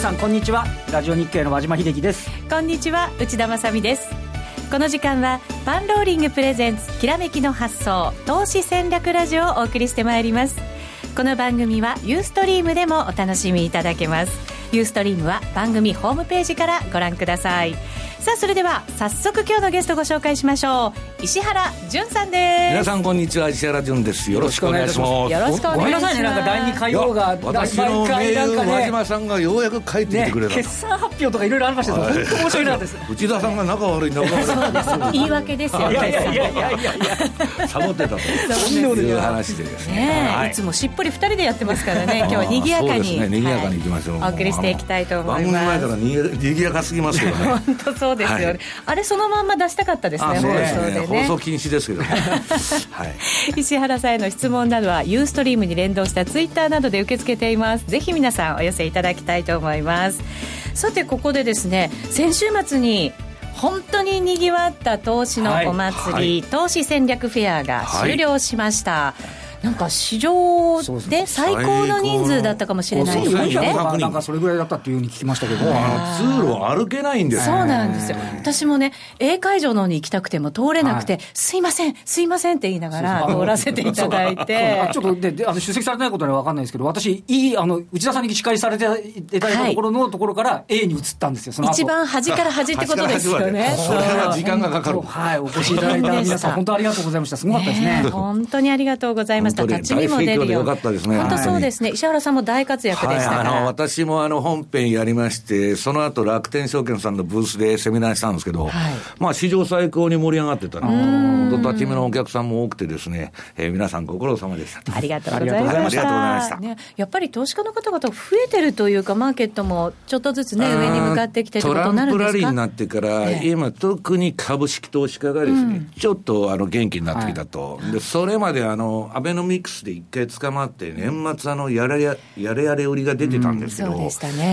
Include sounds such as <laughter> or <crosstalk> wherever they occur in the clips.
さんこんにちは。ラジオ日経の和島秀樹です。こんにちは内田まさです。この時間はパンローリングプレゼンツきらめきの発想投資戦略ラジオをお送りしてまいります。この番組はユーストリームでもお楽しみいただけます。ユーストリームは番組ホームページからご覧ください。さあそれでは早速今日のゲストご紹介しましょう。石原潤さんです。皆さんこんにちは石原潤です。よろしくお願いします。よろしくお願いします。ごめんなさいねなんか第2回曜が私のメール和島さんが <laughs> ようやく書いてきてくれた、ね、決算発表とかいろいろありましたけど本当面白いなです <laughs> 内田さんが仲悪い仲悪い。<laughs> 言い訳ですよいやいやいやいやいやサボってたという話でですね。い、いつもしっぽり2人でやってますからね。<laughs> 今日は賑やかに、ね、賑やかにいきましょう、はい、お送りしていきたいと思います。番組前からに賑やかすぎますよね。本当そうですよね、はい。あれそのまんま出したかったですね、そうでね、放送禁止ですけど、ね、<laughs> はい、石原さんへの質問などは、ユーストリームに連動したツイッターなどで受け付けています。ぜひ皆さんお寄せいただきたいと思います。さて、ここでですね、先週末に本当ににぎわった投資のお祭り、はい。はい、投資戦略フェアが終了しました。はいなんか市場で最高の人数だったかもしれないですね。なんかそれぐらいだったっていうふうに聞きましたけど、通路歩けないんですそうなんですよ。私もね、A 会場の方に行きたくても通れなくて、すいません、すいませんって言いながら通らせていただいて。ちょっとで、あの出席されないことは分かんないですけど、私、いい、あの、内田さんに司会されていただいたところのところから A に移ったんですよ、一番端から端ってことですよね。それは時間がかかる。はい、お越しいただいた皆さん、本当ありがとうございました。すごかったですね。本当にありがとうございました。勝ちにも出るよ。よかったですね。本当そうですね。石原さんも大活躍でしたから。あの、私もあの、本編やりまして、その後楽天証券さんのブースでセミナーしたんですけど、まあ、史上最高に盛り上がってたの。立ち目のお客さんも多くてですね、えー、皆さんご苦労様でした。ありがとうございました。ね、やっぱり投資家の方々増えてるというか、マーケットもちょっとずつね、上に向かってきてトランプラリーになってから、今、特に株式投資家がですね、ちょっとあの元気になってきたと。で、それまであの、アベノミクスで一回捕まって、年末あのやれややれやれ売りが出てたんですけど、うんね、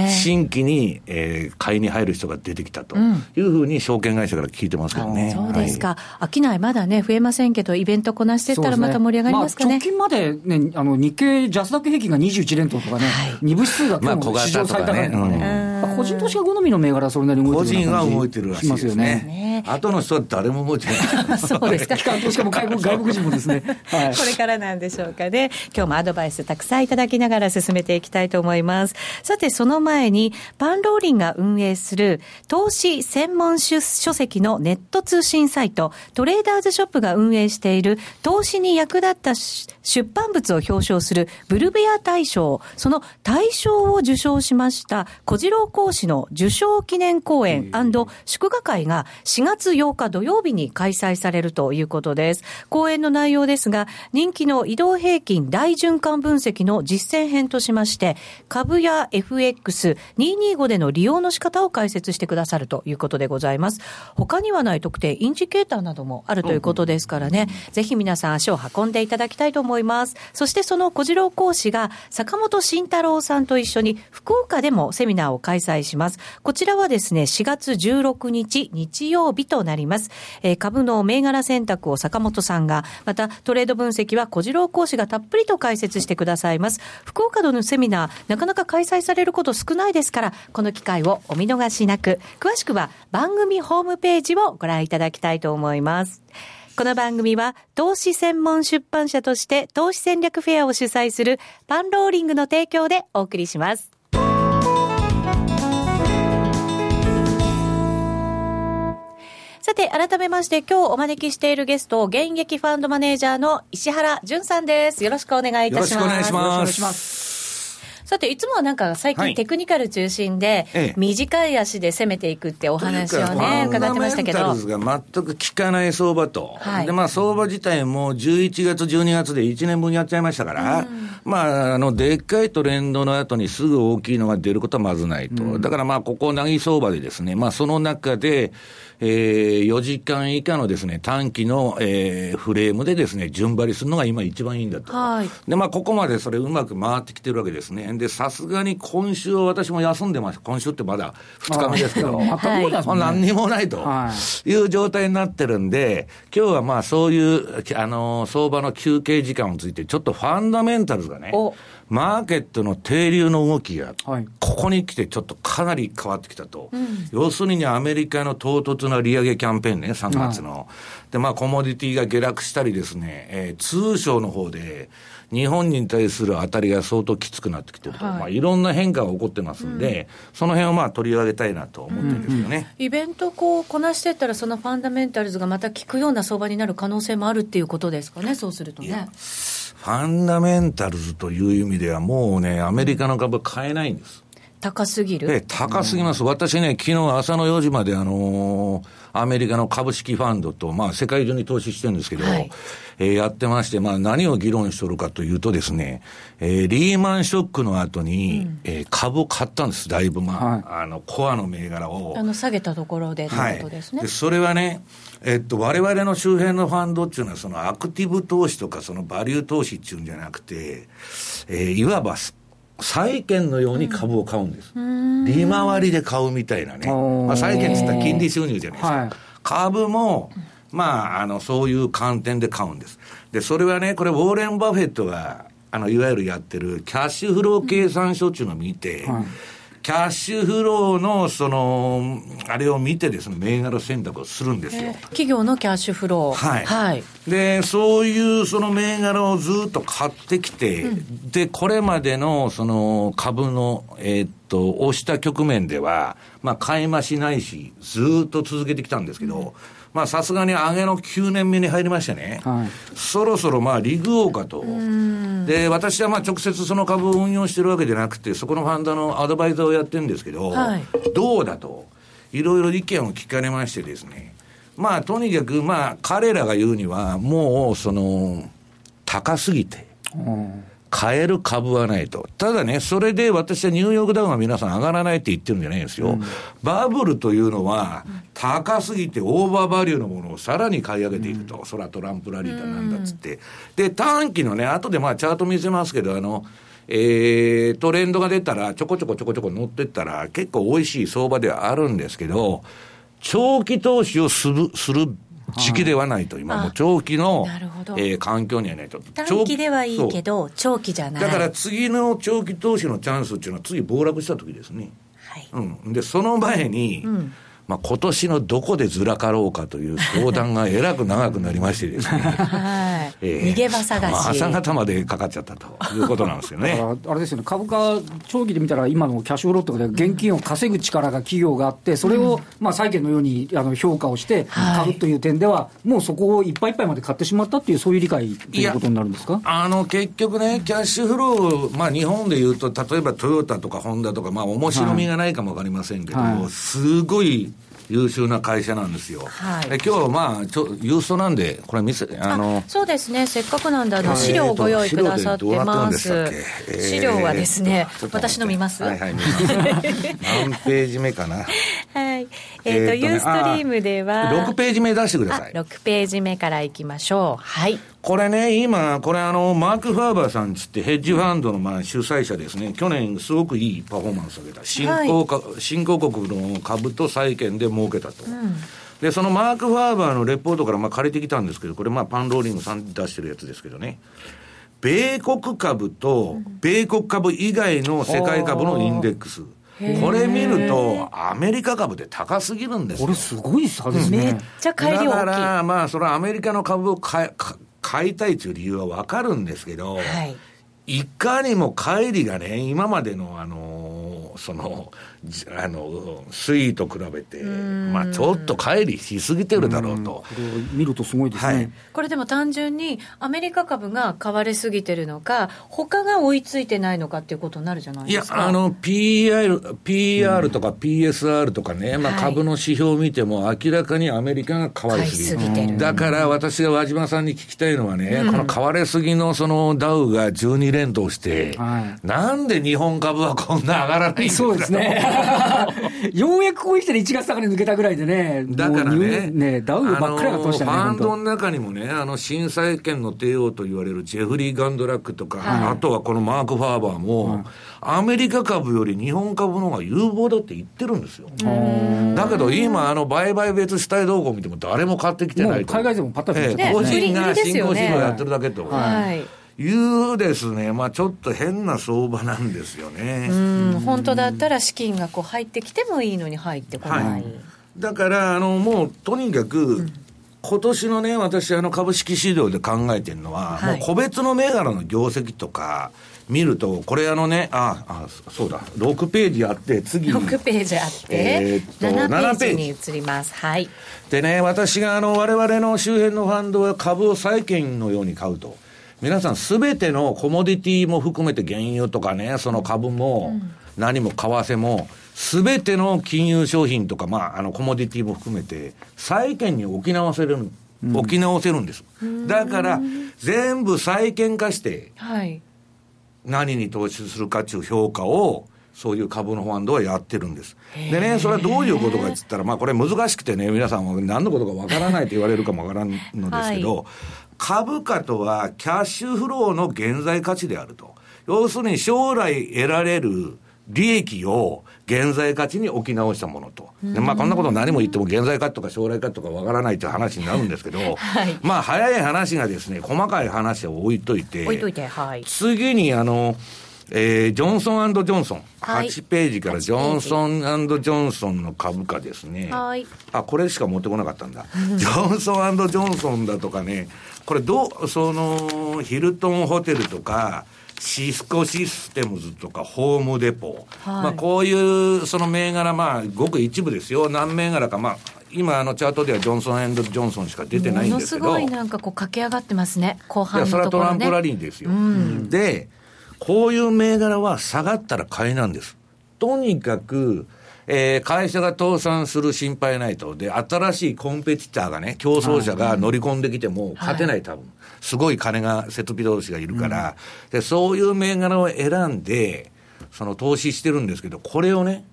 新規に、えー、買いに入る人が出てきたというふうに証券会社から聞いてますけどね。そうですか、はい、商いまだね、増えませんけど、イベントこなしてったらまた盛り上がりますかね。ねまあ、直近までね、あの日経ジャスダック平均が21連投とかね、はい、2部指数が今日の史上最高値とかね、個人投資家好みの銘柄それなりに動いてる個人は動いてるらしいですよね。ね後の人は誰も動いてない。<laughs> そうですか。機関投資家も外国外国人もですね、はい、これからなんでしょうかね。今日もアドバイスたくさんいただきながら進めていきたいと思います。さて、その前に、パンローリンが運営する投資専門書籍のネット通信サイト、トレーダーズショップが運営している投資に役立った出版物を表彰するブルベア大賞、その大賞を受賞しました小次郎講師の受賞記念講演祝賀会が4月8日土曜日に開催されるということです。講演の内容ですが、人気の移動平均大循環分析の実践編としまして、株や FX225 での利用の仕方を解説してくださるということでございます。他にはない特定インジケーターなどもあるということですからね、ぜひ皆さん足を運んでいただきたいと思います。そしてその小次郎講師が坂本慎太郎さんと一緒に福岡でもセミナーを開催開催します。こちらはですね、4月16日日曜日となります。えー、株の銘柄選択を坂本さんが、またトレード分析は小次郎講師がたっぷりと解説してくださいます。福岡でのセミナー、なかなか開催されること少ないですから、この機会をお見逃しなく、詳しくは番組ホームページをご覧いただきたいと思います。この番組は投資専門出版社として投資戦略フェアを主催するパンローリングの提供でお送りします。さて、改めまして、今日お招きしているゲスト、現役ファンドマネージャーの石原淳さんです。よろしくお願いいたします。よろしくお願いします。さて、いつもはなんか最近テクニカル中心で、短い足で攻めていくってお話をね、伺ってましたけど。が全く効かない相場と。はい、で、まあ相場自体も11月、12月で1年分やっちゃいましたから、うん、まあ、あの、でっかいトレンドの後にすぐ大きいのが出ることはまずないと。うん、だからまあ、ここ、なぎ相場でですね、まあその中で、えー、4時間以下のですね、短期の、えー、フレームでですね、順張りするのが今一番いいんだと。はい。で、まあ、ここまでそれうまく回ってきてるわけですね。で、さすがに今週は私も休んでます。今週ってまだ2日目ですけど。はい、何にもないという状態になってるんで、今日はまあそういう、あのー、相場の休憩時間について、ちょっとファンダメンタルズがね、マーケットの停留の動きが、ここに来てちょっとかなり変わってきたと。うん、要するにアメリカの唐突な利上げキャンペーンね、3月の。で、まあ、コモディティが下落したりですね、えー、通商の方で、日本に対する当たりが相当きつくなってきてると、はい。まあ、いろんな変化が起こってますんで、うん、その辺をまあ取り上げたいなと思ってるんですよね、うん、イベントこうこなしていったら、そのファンダメンタルズがまた効くような相場になる可能性もあるっていうことですかね、そうするとね。ファンダメンタルズという意味では、もうね、アメリカの株買えないんです。高すぎるえ高すぎます。私ね、昨日朝の4時まで、あのー、アメリカの株式ファンドと、まあ、世界中に投資してるんですけど、はい、えー、やってまして、まあ、何を議論しとるかというとですね、えー、リーマンショックの後に、うん、えー、株を買ったんです、だいぶ、まあ、はい、あの、コアの銘柄を。あの、下げたところでということですね。はい、でそれはね、えっと、我々の周辺のファンドっていうのは、そのアクティブ投資とか、そのバリュー投資っていうんじゃなくて、えー、いわば債券のように株を買うんです。うん、利回りで買うみたいなね。まあ、債券って言ったら金利収入じゃないですか。はい、株も、まあ、あの、そういう観点で買うんです。で、それはね、これ、ウォーレン・バフェットが、あの、いわゆるやってるキャッシュフロー計算書っていうのを見て、はいキャッシュフローの、その、あれを見てですね、銘柄選択をするんですよ。企業のキャッシュフロー。はい。はい。で、そういうその銘柄をずっと買ってきて、うん、で、これまでのその株の、えー、っと、押した局面では、まあ、買い増しないし、ずっと続けてきたんですけど、うんまあさすがに上げの9年目に入りましてね、はい、そろそろまあリグオーかと。で、私はまあ直接その株を運用してるわけじゃなくて、そこのファンドのアドバイザーをやってるんですけど、はい、どうだと、いろいろ意見を聞かれましてですね、まあとにかくまあ彼らが言うには、もうその、高すぎて、買える株はないと。ただね、それで私はニューヨークダウンは皆さん上がらないって言ってるんじゃないんですよ。うん、バブルというのは、高すぎてオーバーバリューのものをさらに買い上げていくと。うん、そらトランプラリーだなんだっつって。で、短期のね、後でまあチャート見せますけど、あの、えー、トレンドが出たら、ちょこちょこちょこちょこ乗ってったら、結構美味しい相場ではあるんですけど、長期投資をする、する時期ではないと、今も長期の、えー、環境にはないと。短期ではいいけど、長期じゃない。だから次の長期投資のチャンスっていうのは、次暴落した時ですね。はい。うん。で、その前に、うんまあ、今年のどこでずらかろうかという相談がえらく長くなりましてですね。<laughs> はい。えー、逃げ場探し。まあ、朝方までかかっちゃったということなんですよね。<laughs> あれですよね、株価、長期で見たら、今のキャッシュフローとかで現金を稼ぐ力が企業があって、それを、まあ、債券のようにあの評価をして買うという点では、もうそこをいっぱいいっぱいまで買ってしまったっていう、そういう理解ということになるんですか？あの結局ね、キャッシュフロー、まあ、日本でいうと、例えばトヨタとかホンダとか、まあ、面白みがないかもわかりませんけど、はい、すごい優秀な会社なんですよ。はい、今日まあちょ郵送なんでこれ見せあのそうですねせっかくなんであの資料をご用意くださってます。資料はですね、私の見ます？はいはい。<laughs> 何ページ目かな？はい。えっ、と、ユーストリームでは六ページ目出してください。六ページ目からいきましょう。はい。これね、今、これあの、マーク・ファーバーさんつってヘッジファンドのまあ主催者ですね、去年すごくいいパフォーマンスを上げた。新興か、はい、新興国の株と債券で儲けたと。うんで、そのマーク・ファーバーのレポートからまあ借りてきたんですけど、これまあパンローリングさん出してるやつですけどね。米国株と、米国株以外の世界株のインデックス。これ見ると、アメリカ株で高すぎるんですこれすごい差ですね。めっちゃ買いだから、まあ、それはアメリカの株を買買いたいという理由はわかるんですけど、はい、いかにも乖離がね、今までのあの、その、あの、推移と比べて、まあちょっと乖離しすぎてるだろうと。これを見るとすごいですね、はい。これでも単純にアメリカ株が買われすぎてるのか、他が追いついてないのかっていうことになるじゃないですか。いや、あの、PR、PR とか PSR とかね、まあ株の指標を見ても明らかにアメリカが買われすぎてる。だから私が和島さんに聞きたいのはね、この買われすぎのそのダウが12連投して、はい、なんで日本株はこんな上がらないんですかそうですね。<laughs> ようやくこういう人で1月高値抜けたぐらいでね、だからね、ねダウばっかりが通したね。ファンドの中にもね、あの、震災権の帝王と言われるジェフリー・ガンドラックとか、はい、あとはこのマーク・ファーバーも、はい、アメリカ株より日本株の方が有望だって言ってるんですよ。だけど今、あの、売買別主体動向を見ても誰も買ってきてないと。海外でもパッタリ、えー、個人が新興市場やってるだけと。はいいうですね、まあ、ちょっと変な相場なんですよね。うん本当だったら資金がこう入ってきてもいいのに入ってこない。はい、だからあのもうとにかく、うん今年のね、私、あの株式市場で考えてるのは、はい、もう個別の銘柄の業績とか見ると、これあのね、あ、あ、そうだ、6ページあって、次6ページあって、えー、っと7ページに移ります。はい。でね、私があの、我々の周辺のファンドは株を債券のように買うと。皆さんすべてのコモディティも含めて原油とかね、その株も、何も為替も、すべての金融商品とか、まあ、あの、コモディティも含めて、債券に置き直せる、置き直せるんです。だから、全部債券化して、何に投資するかっていう評価を、そういう株のファンドはやってるんです。でね、それはどういうことかっつったら、まあこれ難しくてね、皆さんは何のことかわからないと言われるかもわからんのですけど、はい、株価とはキャッシュフローの現在価値であると。要するに将来得られる利益を現在価値に置き直したものと。でまあこんなこと何も言っても現在価値とか将来価値とかわからないという話になるんですけど、はい、まあ早い話がですね、細かい話を置いといて、置いといて、はい。次にあの、えー、ジョンソンジョンソン、はい、8ページからジョンソンジョンソンの株価ですね。はい。あ、これしか持ってこなかったんだ。ジョンソンジョンソンだとかね、これどう、その、ヒルトンホテルとか、シスコシステムズとかホームデポ、はい、まあこういうその銘柄、まあごく一部ですよ。何銘柄か、まあ今あのチャートではジョンソンジョンソンしか出てないんですけど。ものすごいなんかこう駆け上がってますね。後半のところ、ね、それはトランプラリーですよ。うん、で、こういう銘柄は下がったら買いなんです。とにかく、えー、会社が倒産する心配ないと。で、新しいコンペティターがね、競争者が乗り込んできても勝てない、多分。すごい金が、設備同士がいるから、うん、で、そういう銘柄を選んで、その投資してるんですけど、これをね、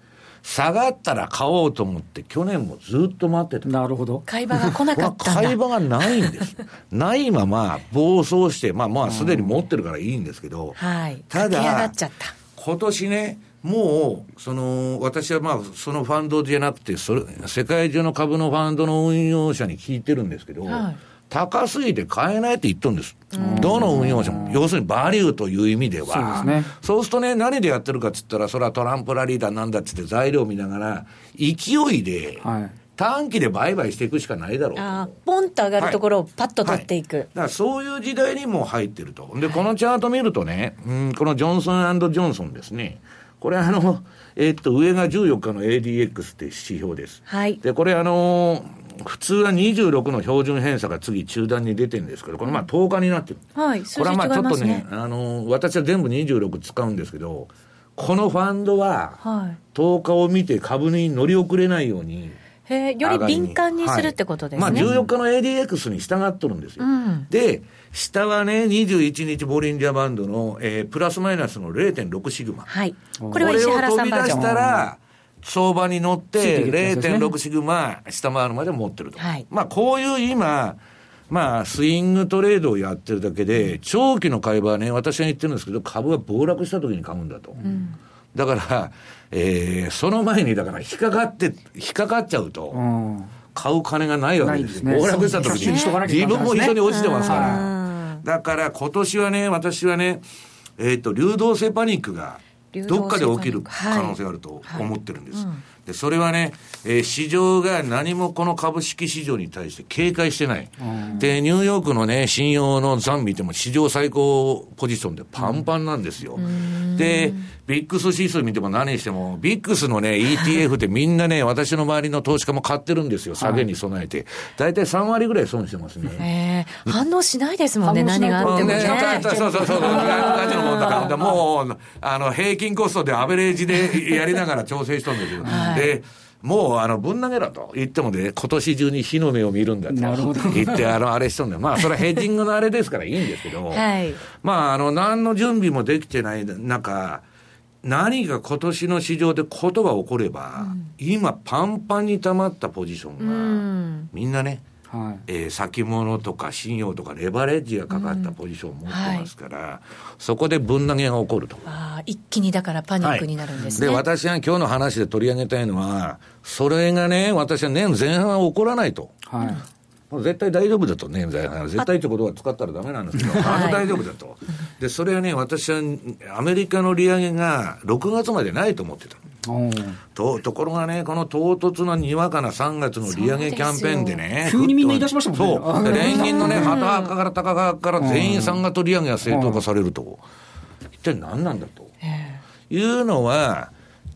下がったら買おうと思って、去年もずっと待ってた。なるほど。買い場が来なかった買い場がないんです。<laughs> ないまま暴走して、まあまあすでに持ってるからいいんですけど、はい。ただ、今年ね、もう、その、私はまあ、そのファンドじゃなくて、それ、世界中の株のファンドの運用者に聞いてるんですけど、はい、高すぎて買えないって言っとるんです。どの運用者も。要するにバリューという意味では。そうですね。そうするとね、何でやってるかっつったら、それはトランプラリーだなんだっつって材料見ながら、勢いで、はい短期で売買していくしかないだろうあポンと上がるところをパッと取っていく、はいはい、だからそういう時代にも入ってると。で、このチャート見るとね、うん、このジョンソンジョンソンですね。これあの、えー、っと、上が14日の ADX って指標です。はい。で、これあの普通は26の標準偏差が次中断に出てるんですけど、これまあ10日になってる。はい。これはまあちょっとね、あの私は全部26使うんですけど、このファンドは、10日を見て株に乗り遅れないように、へより敏感にするってことですね。はい、まあ14日の ADX に従っとるんですよ。うん、で、下はね、21日ボリンジャーバンドの、えー、プラスマイナスの0.6シグマ。はい。これは石原さんバージョン。これを飛び出したら、相場に乗って、0.6シグマ下回るまで持ってると。はい、まあ、こういう今、まあ、スイングトレードをやってるだけで、長期の買い場はね、私が言ってるんですけど、株が暴落した時に買うんだと。うん、だから、えー、その前に、だから、引っかかって、引っかかっちゃうと、うん、買う金がないわけですよ。暴落した時に、自分も一緒に落ちてますから。だから今年はね、私はね、えっ、ー、と、流動性パニックが、どっかで起きる可能性があると思ってるんです。はいはい。うん、で、それはね、えー、市場が何もこの株式市場に対して警戒してない。で、ニューヨークのね、信用の残見ても史上最高ポジションでパンパンなんですよ。で、ビックス指数見ても何しても、ビックスのね、ETF ってみんなね、<laughs> 私の周りの投資家も買ってるんですよ、下げに備えて。大体3割ぐらい損してますね。えー、反応しないですもんね、何があってもね。そうそうそう、同じのもんだから、もう、あの、平均コストでアベレージでやりながら調整しとるんですよ。はい、で、もう、あの、ぶん投げろと言ってもね、今年中に火の目を見るんだと言って、あの、あれしとんだよ。まあ、それはヘッジングのあれですからいいんですけど、はい、まあ、あの、何の準備もできてない中、何か今年の市場でことが起これば、うん、今パンパンに溜まったポジションが、うん、みんなね、はい、えー、先物とか信用とかレバレッジがかかったポジションを持ってますから、うんはい、そこでぶん投げが起こると。あ一気にだからパニックになるんですね。はい、で、私が今日の話で取り上げたいのは、それがね、私は年前半は起こらないと。はい絶対大丈夫だとね、絶対ってことは使ったらだめなんですけど、あの大丈夫だと。で、それはね、私はアメリカの利上げが6月までないと思ってた。とところがね、この唐突なにわかな3月の利上げキャンペーンでね、急にみんな言い出しましたもんね。そう、連銀のね、旗から高側から全員3月利上げが正当化されると、一体何なんだと。いうのは、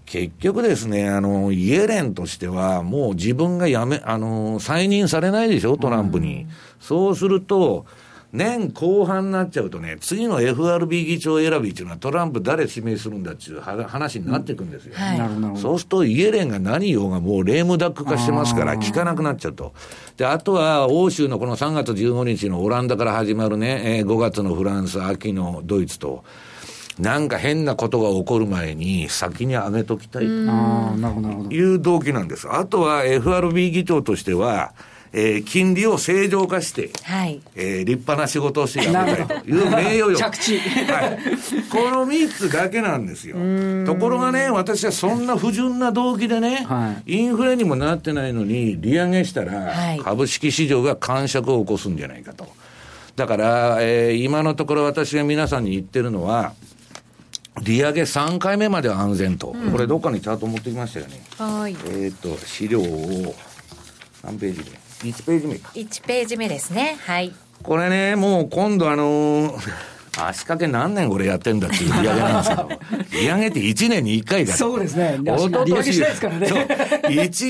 結局ですね、あの、イエレンとしては、もう自分が辞め、あの、再任されないでしょ、トランプに。そうすると、年後半になっちゃうとね、次の FRB 議長選びっていうのは、トランプ誰指名するんだっていう話になっていくんですよ。はい、そうすると、イエレンが何言おうがもうレームダック化してますから、聞かなくなっちゃうと。で、あとは、欧州のこの3月15日のオランダから始まるね、えー、5月のフランス、秋のドイツと、なんか変なことが起こる前に先に上げときたいという動機なんです。あとは FRB 議長としては、えー、金利を正常化して、はいえー、立派な仕事をしてやめたいという名誉欲。着地、はい。この3つだけなんですよ。ところがね、私はそんな不純な動機でね、はい、インフレにもなってないのに、利上げしたら、株式市場が感触を起こすんじゃないかと。だから、えー、今のところ私が皆さんに言ってるのは、利上げ3回目までは安全と、うん、これ、どっかにチャート持ってきましたよね。はい。えっ、と、資料を、何ページ目 ?1 ページ目か。1ページ目ですね。はい。これね、もう今度あのー <laughs> 足掛け何年これやってんだっていう利上げなんですけど、<laughs> 利上げって1年に1回だそうですね。おととし、ですからね。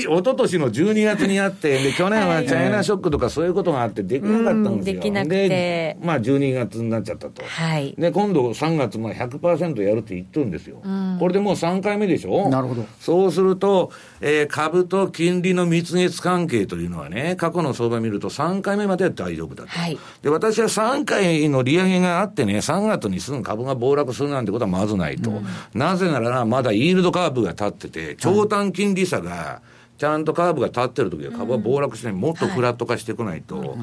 おととしの12月にあって、で、去年はチャイナショックとかそういうことがあってできなかったんですよ。できなくて。まあ12月になっちゃったと。はい。で、今度3月、まあ100%やるって言ってるんですよ。これでもう3回目でしょ？なるほど。そうすると、えー、株と金利の蜜月関係というのはね、過去の相場見ると3回目までは大丈夫だと。はい。で、私は3回の利上げがあってね、3月にすぐ株が暴落するなんてことはまずないと。うん、なぜならまだイールドカーブが立ってて、長短金利差が、ちゃんとカーブが立ってる時は株は暴落して、もっとフラット化してこないと、は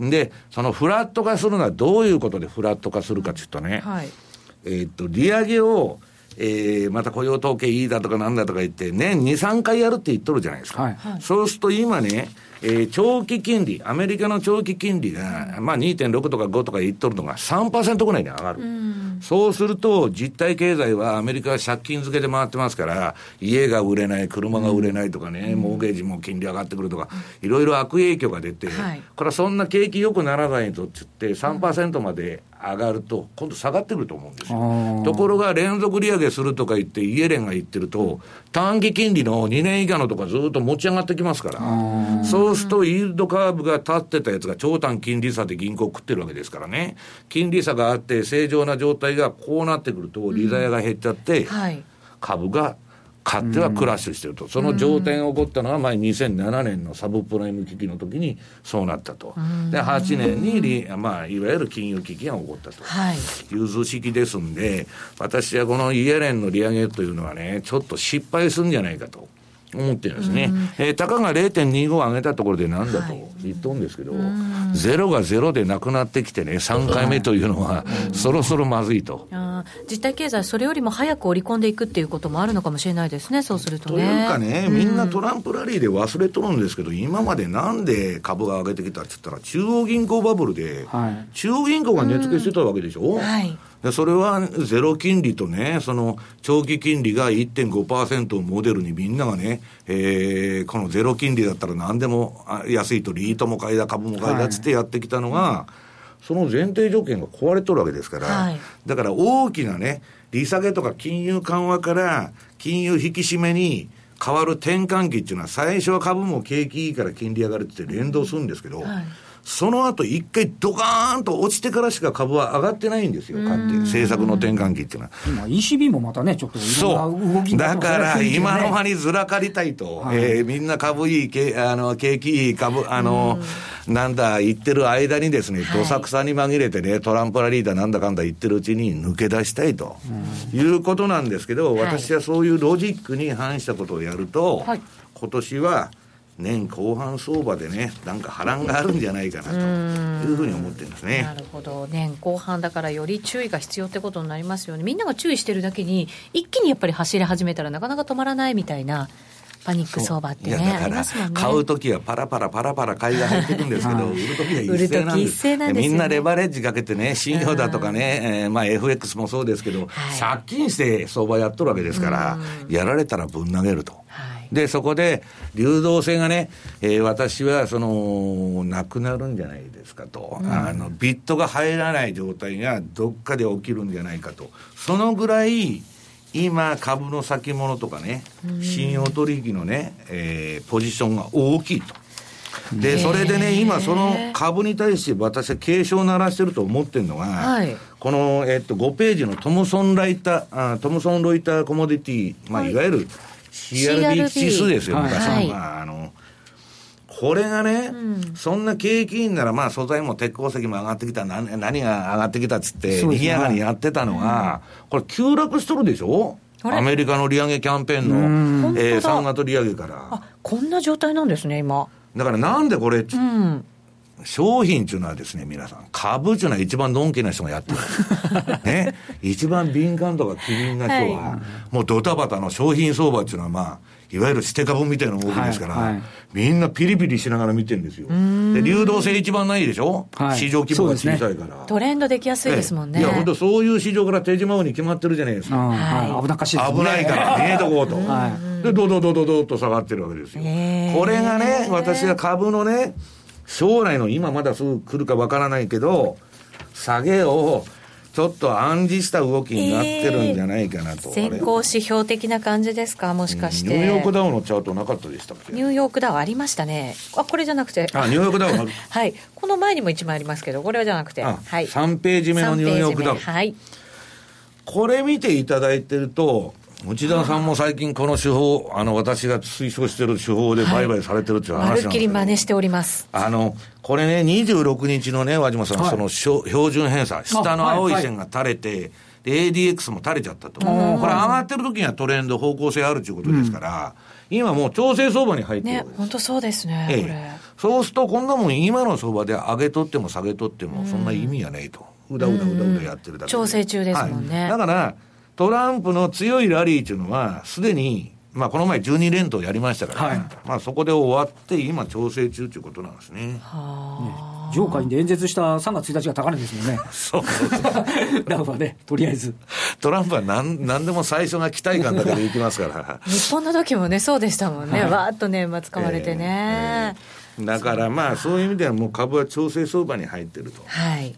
い、で、そのフラット化するのはどういうことでフラット化するかっていうとね、はい、えー、っと、利上げを、えー、また雇用統計いいだとかなんだとか言って、年2、3回やるって言っとるじゃないですか。はい、そうすると今ね、えー、長期金利、アメリカの長期金利が、まあ2.6とか5とか言っとるのが3%ぐらいに上がる。うそうすると、実体経済はアメリカは借金付けで回ってますから、家が売れない、車が売れないとかね、モーゲージも金利上がってくるとか、いろいろ悪影響が出て、はい、これはそんな景気良くならないとっつって3%まで上がると、今度下がってくると思うんですよ。ところが、連続利上げするとか言って、イエレンが言ってると、短期金利の2年以下のとかずっと持ち上がってきますから、そうすると、イールドカーブが立ってたやつが長短金利差で銀行食ってるわけですからね、金利差があって、正常な状態がこうなってくると、利ざやが減っちゃって、株が勝手はクラッシュしてると、その状態が起こったのは、前2007年のサブプライム危機の時にそうなったと、で8年にリ、まあ、いわゆる金融危機が起こったと。い。う図式ですんで、私はこのイエレンの利上げというのはね、ちょっと失敗するんじゃないかと。思ってるんですね。えー、たかが0.25上げたところでなんだと言っとるんですけど、はい、ゼロがゼロでなくなってきてね、3回目というのは、そろそろまずいと。実体経済、それよりも早く織り込んでいくっていうこともあるのかもしれないですね、そうするとね。というかね、みんなトランプラリーで忘れとるんですけど、今までなんで株が上げてきたって言ったら、中央銀行バブルで、はい、中央銀行が値付けしてたわけでしょ？はいでそれはゼロ金利とね、その長期金利が1.5%をモデルにみんながね、えー、このゼロ金利だったら何でも安いとリートも買いだ、株も買いだっつってやってきたのが、はい、その前提条件が壊れとるわけですから、はい、だから大きなね、利下げとか金融緩和から金融引き締めに変わる転換期っていうのは、最初は株も景気いいから金利上がるって連動するんですけど、はいその後一回ドカーンと落ちてからしか株は上がってないんですよ、買って、政策の転換期っていうのは。今、ECB もまたね、ちょっといろんな動きだから今の間にずらかりたいと、はい、えー、みんな株いい、けあの景気いい株、あの、なんだ、言ってる間にですね、どさくさに紛れてね、トランプラリーダーなんだかんだ言ってるうちに抜け出したいと、いうことなんですけど、私はそういうロジックに反したことをやると、はい、今年は、年後半相場でね、なんか波乱があるんじゃないかなというふうに思ってるんですね。なるほど、年後半だからより注意が必要ってことになりますよね。みんなが注意してるだけに、一気にやっぱり走り始めたらなかなか止まらないみたいな。パニック相場ってね。だから、買うときはパラパラパラパラ買いが入ってくんですけど、<laughs> 売るときは一斉なんです。ですみんなレバレッジかけてね、信用だとかね、えー、まあ FX もそうですけど、借金して相場やっとるわけですから、やられたらぶん投げると。で、そこで、流動性がね、えー、私は、その、なくなるんじゃないですかと、うん、あの、ビットが入らない状態がどっかで起きるんじゃないかと。そのぐらい、今、株の先物とかね、信用取引のね、えー、ポジションが大きいと。で、それでね、今、その株に対して私は警鐘を鳴らしてると思ってるのが、はい、この、えっと、5ページのトムソン・ライター、あトムソン・ロイター・コモディティ、まあ、いわゆる CRB 指数ですよ、昔の。はい、まあ、あの、これがね、うん、そんな景気いいんなら、まあ素材も鉄鉱石も上がってきた、何何が上がってきたっつって、にぎやかにやってたのが、これ急落しとるでしょ？アメリカの利上げキャンペーンの、えー、3月利上げから。あ、こんな状態なんですね、今。だからなんでこれ、うん、商品っていうのはですね、皆さん、株っていうのは一番のんきな人がやってる。<laughs> ね。一番敏感とか機敏な人は、はい、もうドタバタの商品相場っていうのはまあ、いわゆる捨て株みたいな動きですから、はいはい、みんなピリピリしながら見てるんですよ。で、流動性一番ないでしょ、はい、市場規模が小さいから、ね、トレンドできやすいですもんね。いや、本当そういう市場から手島うに決まってるじゃないですか。はい、危なかしいですね。危ないから <laughs> 見えとこうと。はい、で、どどどどどっと下がってるわけですよ。これがね、私は株のね、将来の今まだすぐ来るかわからないけど、下げをちょっと暗示した動きになってるんじゃないかなと。先行指標的な感じですか、もしかして。ニューヨークダウのチャートなかったでしたニューヨークダウありましたね。あ、これじゃなくて。あ、ニューヨークダウ <laughs> はい。この前にも1枚ありますけど、これはじゃなくて。はい。3ページ目のニューヨークダウ。はい。これ見ていただいてると、内田さんも最近この手法、あの、私が推奨してる手法で売買されてるっていう話なんですまるっきり真似しております。あの、これね、26日のね、和島さん、はい、その標準偏差、下の青い線が垂れて、はいはいで、ADX も垂れちゃったと。これ上がってる時にはトレンド、方向性あるということですから、うん、今もう調整相場に入ってるね、本当そうですね、ええ、そうすると、こんなもん今の相場で上げとっても下げとっても、そんな意味がないと。うだうだうだうだやってるだけ調整中ですもんね。はい、だから、トランプの強いラリーっていうのは、すでに、まあ、この前12連投やりましたから、はい、まあ、そこで終わって、今、調整中ということなんですね。はね上下院で演説した3月1日が高値ですもんね。<laughs> そうそうそう。ラフはね、とりあえず。トランプは何何でも最初が期待感だけでいきますから。<laughs> 日本の時もね、そうでしたもんね。はい、わーっと年末買われてね。えーえーだからまあそういう意味ではもう株は調整相場に入ってると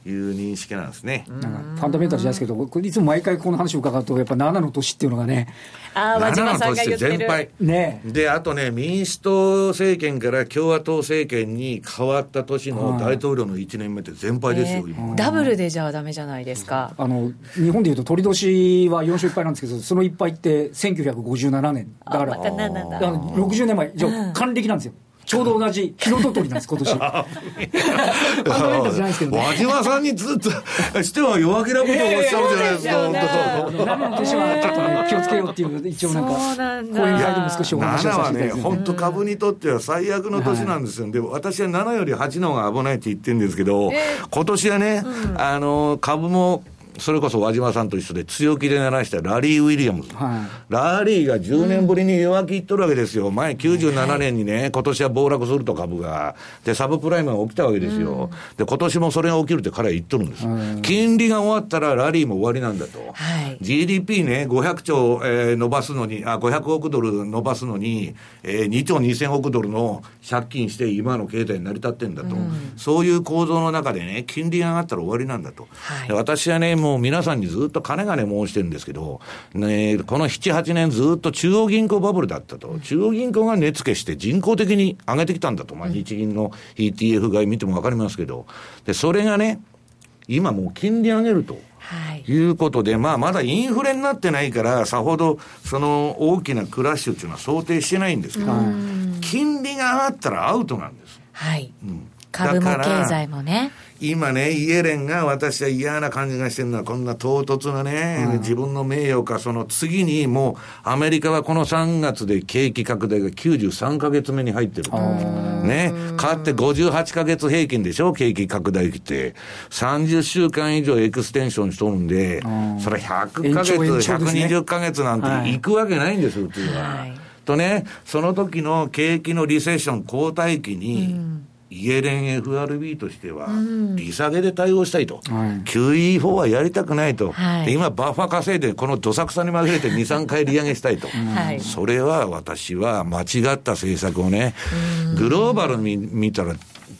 いう認識なんですね。なんかファンダメンタルじゃないですけど、いつも毎回この話を伺うと、やっぱ7の年っていうのがね。ああ、和島さんが言ってる。全敗。ね。で、あとね、民主党政権から共和党政権に変わった年の大統領の1年目って全敗ですよ、えー、ダブルでじゃあだめじゃないですか。あの、日本でいうと鳥年は4勝1敗なんですけど、その1敗って1957年。だから、ま、60年前、じゃ還暦なんですよ。ちょうど同じ、日のととりなんです、今年。<laughs> ファンドメンタじゃないですけど、ね、和島さんにずっと、しては弱気なことをおっしゃるじゃないですか、本当。7の年はちょっと、ね、気をつけようっていう、一応なんか、こういう会でも少しお話をさせていただいて、ね。本当株にとっては最悪の年なんですよ。で、私は7より8の方が危ないって言ってるんですけど、今年はね、あの、株も、それこそ輪島さんと一緒で強気で鳴らしたラリー・ウィリアムズ。はい、ラリーが10年ぶりに弱気いっとるわけですよ。前97年にね、今年は暴落すると株が。で、サブプライムが起きたわけですよ。で、今年もそれが起きるって彼は言っとるんです。金利が終わったらラリーも終わりなんだと。はい、GDP ね、500兆、えー、伸ばすのに、あ、500億ドル伸ばすのに、えー、2兆2000億ドルの借金して今の経済に成り立ってんだと。そういう構造の中でね、金利が上がったら終わりなんだと。はい、私はね、もう皆さんにずっと金がね申してるんですけど、ね、この7、8年ずっと中央銀行バブルだったと。中央銀行が値付けして人工的に上げてきたんだと。まあ、日銀の ETF 買い見てもわかりますけど。で、それがね、今もう金利上げると。はい、いうことで、まあ、まだインフレになってないから、さほど、その大きなクラッシュっていうのは想定してないんですけど、金利が上がったらアウトなんです。はい。うん、株も経済もね。今ね、イエレンが私は嫌な感じがしてるのは、こんな唐突なね、うん、自分の名誉か、その次にもう、アメリカはこの3月で景気拡大が93か月目に入ってる。ね。かって58か月平均でしょ、景気拡大期って。30週間以上エクステンションしとるんで、それ100か月、120か月なんて行くわけないんですよ、普通は。はいとね、その時の景気のリセッション、後退期に、うんイエレン FRB としては、利下げで対応したいと、うん、QE4 はやりたくないと、はい、今、バッファ稼いで、このどさくさに紛れて2、3回利上げしたいと、はい、それは私は間違った政策をね、グローバルに見たら、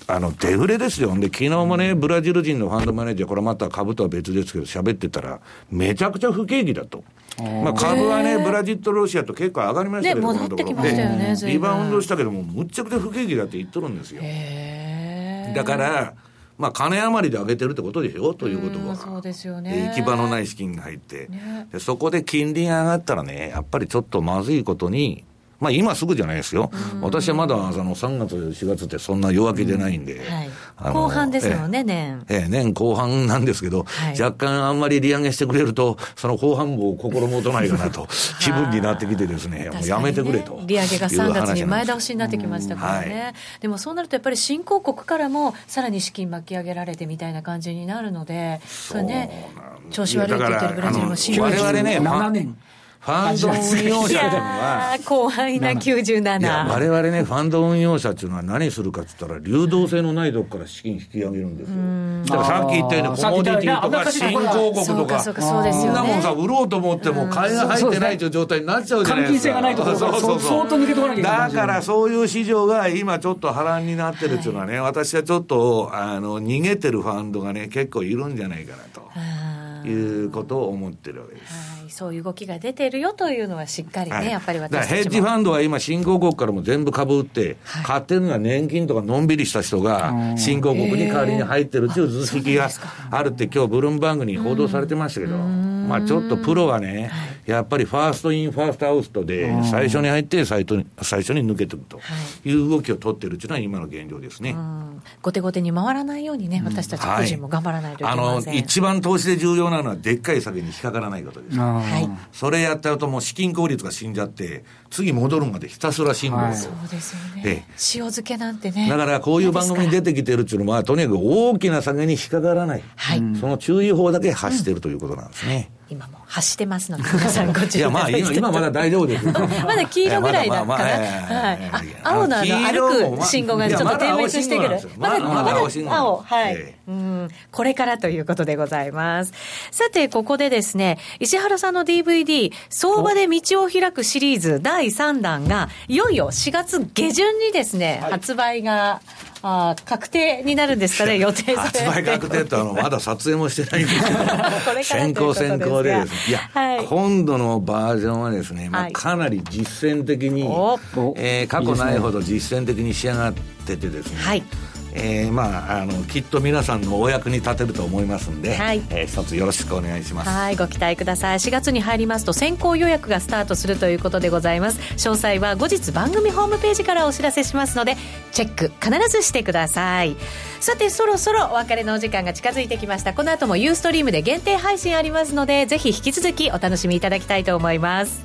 あの、デフレですよ。で、昨日もね、ブラジル人のファンドマネージャー、これまた株とは別ですけど、喋ってたら、めちゃくちゃ不景気だと。まあ、株はね、ブラジルとロシアと結構上がりましたけど、ね、戻ね、リバウンドしたけども、むっちゃくちゃ不景気だって言っとるんですよ。だから、まあ、金余りで上げてるってことでしょ？ということは。そうですよね。行き場のない資金が入って、ね、そこで金利が上がったらね、やっぱりちょっとまずいことに、まあ今すぐじゃないですよ。私はまだあの3月、4月ってそんな弱気でないんで。はい後半ですよね、年。ええ、年後半なんですけど、はい、若干あんまり利上げしてくれると、その後半も心もとないかなと、<laughs> 気分になってきてですね、もうやめてくれと。利上げが3月に前倒しになってきましたからね。はい、でもそうなるとやっぱり新興国からもさらに資金巻き上げられてみたいな感じになるので、それね、調子悪いって言ってるブラジルも新興国。我々ね、7年。ファンド運用者っていうのは、後輩な97。いや、我々ね、ファンド運用者っていうのは何するかって言ったら、流動性のないとこから資金引き上げるんですよ。だからさっき言ったように、コモディティとか新興国とか、そんなもんさ、売ろうと思っても、買いが入ってないという状態になっちゃうじゃないですか。がないとそうそうそう。相当抜けとかなきゃいけない。だからそういう市場が今ちょっと波乱になってるっていうのはね、私はちょっと、あの、逃げてるファンドがね、結構いるんじゃないかなということを思ってるわけです。そういう動きが出てるよというのはしっかりね、はい、やっぱり私たちヘッジファンドは今、新興国からも全部株売って、はい、買ってるのは年金とかのんびりした人が、新興国に代わりに入ってるっていう図式があるって、今日ブルームバーグに報道されてましたけど、まあちょっとプロはね、はい。やっぱり first in、first out で、最初に入って最初に、最初に抜けていくとい。う動きを取ってるというのは今の現状ですね。後手後手に回らないようにね、私たち個人も頑張らないといけません、はい、あの、一番投資で重要なのは、でっかい酒に引っかからないことです。はい。それやっちゃうともう資金効率が死んじゃって、次戻るまでひたすら辛抱、はい、そうですよね、ええ、塩漬けなんてね。だからこういう番組に出てきてるっていうのはとにかく大きな下げに引っかからない、はい、その注意報だけ発してるということなんですね、うん、今も発してますので皆さんご注意い。やまあ今 <laughs> 今まだ大丈夫です。まだ黄色ぐらいだからはい青のあの歩く信号がちょっと点滅してくる。まだまだ青。はい、うん。これからということでございます。さてここでですね石原さんの DVD 相場で道を開くシリーズ第3弾がいよいよ4月下旬にですね、発売があ確定になるんですかね、<laughs> 予定発売確定ってあの、まだ撮影もしてないんですけど、<laughs> 先行先行でですね、いや、はい、今度のバージョンはですね、まあ、かなり実践的に、はい、えー、過去ないほど実践的に仕上がっててですね、はいえー、まあ、あの、きっと皆さんのお役に立てると思いますんで、はい、えー、一つよろしくお願いします。はい、ご期待ください。4月に入りますと先行予約がスタートするということでございます。詳細は後日番組ホームページからお知らせしますので、チェック必ずしてください。さて、そろそろお別れのお時間が近づいてきました。この後もユーストリームで限定配信ありますので、ぜひ引き続きお楽しみいただきたいと思います。